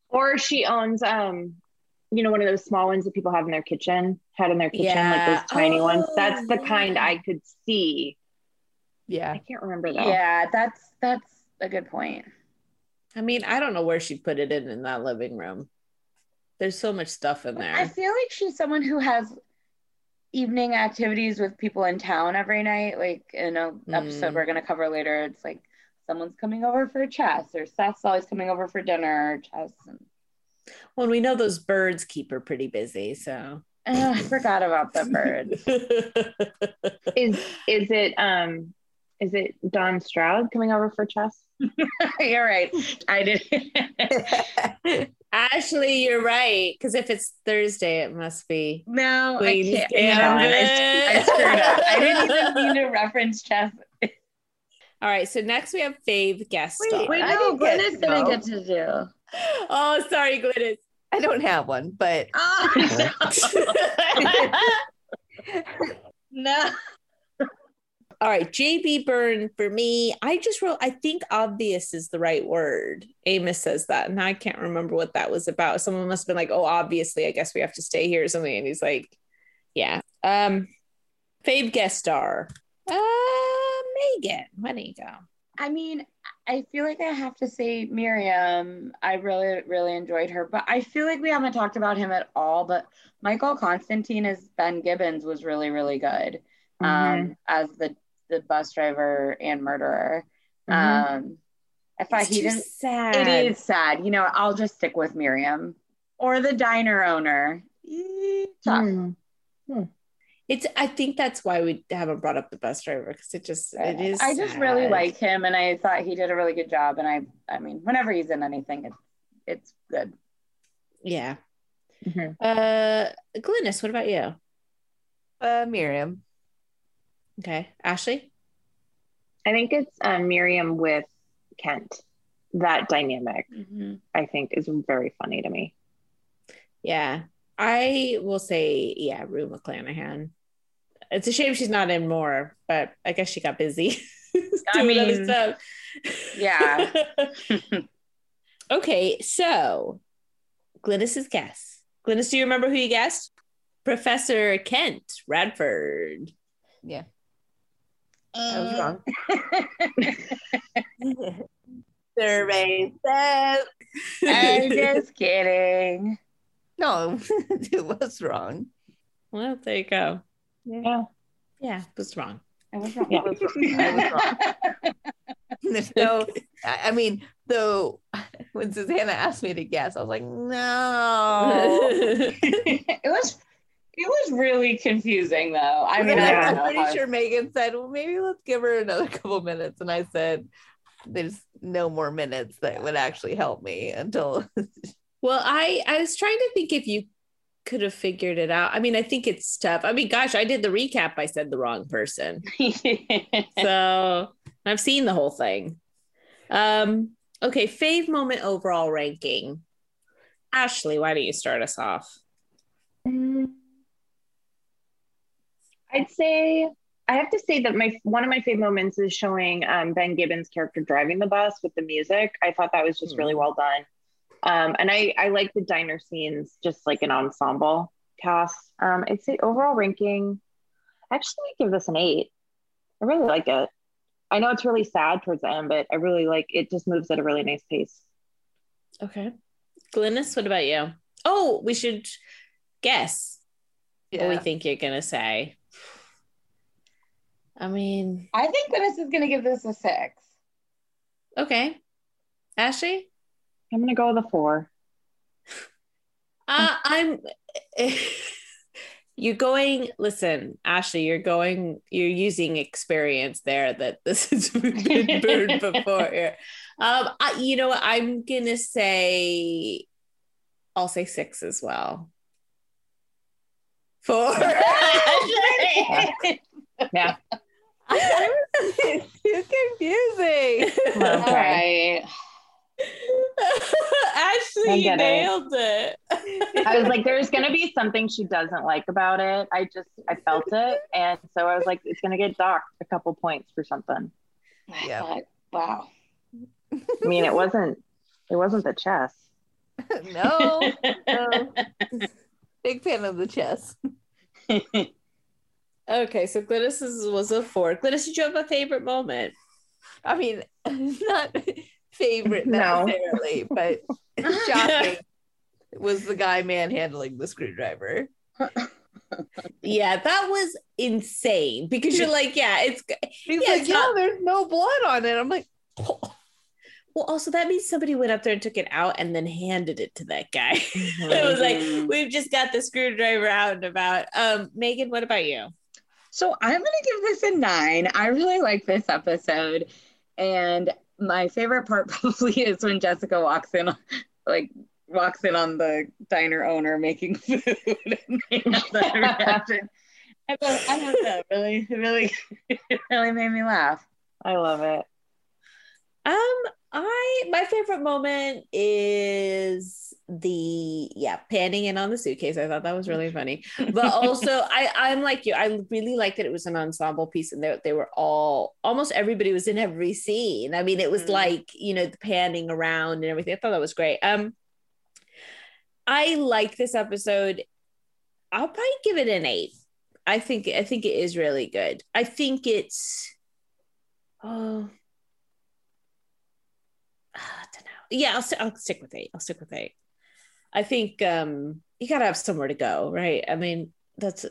Or she owns, um, you know, one of those small ones that people have in their kitchen, had in their kitchen, Yeah. like those tiny ones. Oh, That's the kind. I could see. yeah. I can't remember though. Yeah, that's that's a good point. I mean, I don't know where she'd put it in in that living room. There's so much stuff in there. I feel like she's someone who has evening activities with people in town every night. Like in a episode Mm. we're gonna cover later, it's like someone's coming over for chess, or Seth's always coming over for dinner, or chess. And Well, we know those birds keep her pretty busy, so. Ugh, I forgot about the birds. Is is it um is it Don Stroud coming over for chess? You're right. I did. Ashley, you're right. Because if it's Thursday, it must be. no, Queen's I can't. Hang. I, I screwed up. I didn't even mean to reference chess. All right. So next we have Fave guest Wait, star. Wait, I no, didn't get Glynis to get to do. Oh, sorry, Glynis. I don't have one, but Oh, no. All right, JB Byrne for me. I just wrote, I think obvious is the right word. Amos says that, and I can't remember what that was about. Someone must have been like, oh, obviously, I guess we have to stay here or something. And he's like, yeah. Um, Fave guest star. Uh, Megan, why don't you go? I mean, I feel like I have to say Miriam. I really, really enjoyed her, but I feel like we haven't talked about him at all. But Michael Constantine as Ben Gibbons was really, really good um, as the the bus driver and murderer. Mhm. Um, I thought It's he didn't. sad. It is sad. You know, I'll just stick with Miriam or the diner owner. Tough. Hmm. It's. I think that's why we haven't brought up the bus driver because it just. It is. I just really like him, and I thought he did a really good job. And I, I mean, whenever he's in anything, it's it's good. Yeah. Mhm. Uh, Glynis, what about you? uh, Miriam. Okay, Ashley. I think it's um, Miriam with Kent. That dynamic, Mm-hmm. I think, is very funny to me. Yeah, I will say, yeah, Rue McClanahan. It's a shame she's not in more, but I guess she got busy I doing mean, stuff. yeah. okay, so Glynis's guess. Glynis, do you remember who you guessed? Professor Kent Radford. Yeah, uh, I was wrong. Survey says I'm just kidding. no, it was wrong. Well, there you go. Yeah. Yeah, it was wrong. I was wrong. Yeah. I was wrong. I was wrong. There's no, I I mean, though, when Susanna asked me to guess, I was like, no. it was it was really confusing though. I mean, I I'm pretty how- sure Megan said, well, maybe let's give her another couple minutes. And I said, there's no more minutes that would actually help me until Well, I I was trying to think if you could have figured it out. I mean, I think it's tough. I mean, gosh, I did the recap. I said the wrong person. so I've seen the whole thing. Um, okay, fave moment overall ranking. Ashley, why don't you start us off? I'd say I have to say that my one of my favorite moments is showing um, Ben Gibbons' character driving the bus with the music. I thought that was just Hmm. really well done, um, and I I like the diner scenes, just like an ensemble cast. Um, I'd say overall ranking, I actually might give this an eight. I really like it. I know it's really sad towards the end, but I really like it. Just moves at a really nice pace. Okay. Glynis, what about you? Oh, we should guess what we think you're gonna say. I mean, I think Glynis is gonna give this a six. okay. Ashley? I'm gonna go with a four. Uh, I'm you're going listen, Ashley, you're going you're using experience there that this has been burned before here. Um I, you know what I'm gonna say I'll say six as well. Four. Yeah. it's too confusing. All Okay. right. Ashley, I you get it. nailed it. I was like, there's gonna be something she doesn't like about it. I just I felt it, and so I was like, it's gonna get docked a couple points for something. I Yeah. thought, wow. I mean, it wasn't it wasn't the chess. no, no. Big fan of the chess. Okay, so Glynis was a four. Glynis, did you have a favorite moment? I mean, not favorite No. necessarily, but shocking was the guy manhandling the screwdriver. Yeah, that was insane because you're like, yeah, it's He's Yeah, like, it's yeah, not- there's no blood on it. I'm like, well. Also, that means somebody went up there and took it out and then handed it to that guy. it was like, we've just got the screwdriver out and about. Um, Megan, what about you? So I'm gonna give this a nine. I really like this episode, and my favorite part probably is when Jessica walks in, like walks in on the diner owner making food, and that reaction. I thought, I don't know, really, it really, really made me laugh. I love it. Um, I my favorite moment is the yeah panning in on the suitcase. I thought that was really funny. But also, I I'm like you. I really liked that it was an ensemble piece, and they they were all almost everybody was in every scene. I mean, it was Mhm. like you know the panning around and everything. I thought that was great. Um, I like this episode. I'll probably give it an eight. I think I think it is really good. I think it's oh I don't know. Yeah, I'll, st- I'll stick with eight. I'll stick with eight. I think um you gotta have somewhere to go, right? I mean, that's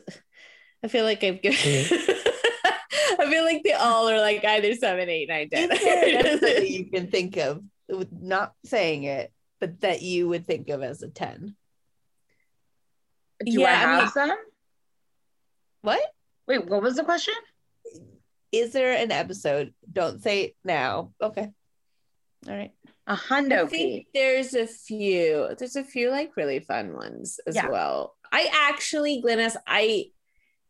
I feel like I've given I feel like they all are like either seven, eight, nine, ten. is there an episode that you can think of, with not saying it, but that you would think of as a 10? Do Yeah, I I have mean- some? What? Wait, what was the question? Is there an episode? Don't say it now. Okay. All right. A I hundo think fee. there's a few. There's a few like really fun ones as Yeah. well. I actually, Glynis, I,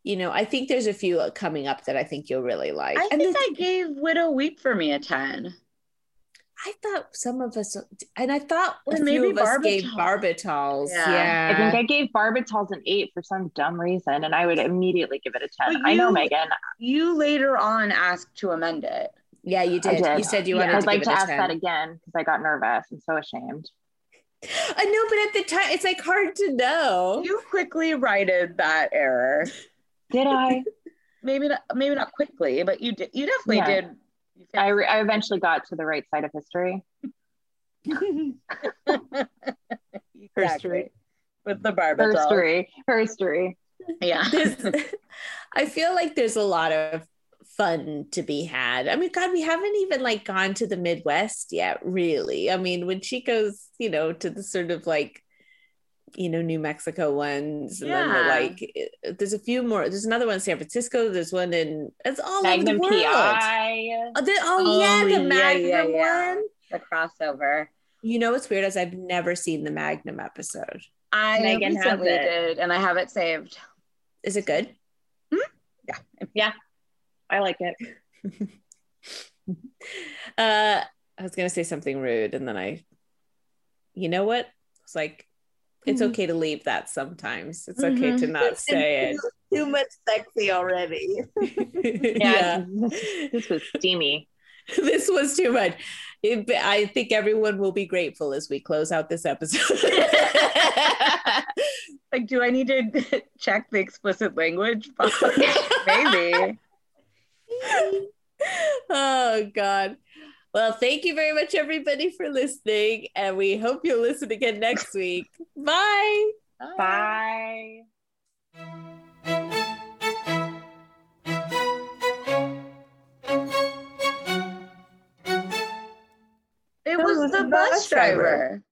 you know, I think there's a few uh, coming up that I think you'll really like. I and think the- I gave Widow Weep for me a 10. I thought some of us, and I thought Or a few maybe of us gave Barbitals. barbitals. Yeah. Yeah, I think I gave Barbitals an eight for some dumb reason, and I would immediately give it a ten. But I know, Megan. You later on asked to amend it. Yeah, you did. did. You said you Yeah. wanted I'd to like give to it a ask 10. that again because I got nervous and so ashamed. I know, but at the time, it's like hard to know. You quickly righted that error. Did I? Maybe not, maybe not quickly, but you did. You definitely Yeah. did. You I, re- I eventually got to the right side of history. Exactly. With the barbitol. History, history. Yeah. There's- I feel like there's a lot of fun to be had. I mean, God, we haven't even like gone to the Midwest yet, really. I mean, when she goes, you know, to the sort of like you know New Mexico ones, and then the Yeah. like. Eh, there's a few more. There's another one in San Francisco. There's one in. It's all Magnum over the world. Uh, PI. Oh, the- oh, Oh, yeah, the Magnum yeah, yeah. one. The crossover. You know what's weird is I've never seen the Magnum episode. I Megan recently did, and I have it saved. Is it good? Hmm? I like it. Uh, I was gonna say something rude, and then I, you know what? It's like it's Mhm. okay to leave that sometimes. It's okay to Mhm. not say Too, too much sexy already. it. Yeah, This, this was steamy. this was too much. It- I think everyone will be grateful as we close out this episode. Like, do I need to check the explicit language? Maybe. oh God. Well, thank you very much, everybody, for listening, and we hope you'll listen again next week. Bye. Bye. It was the bus driver.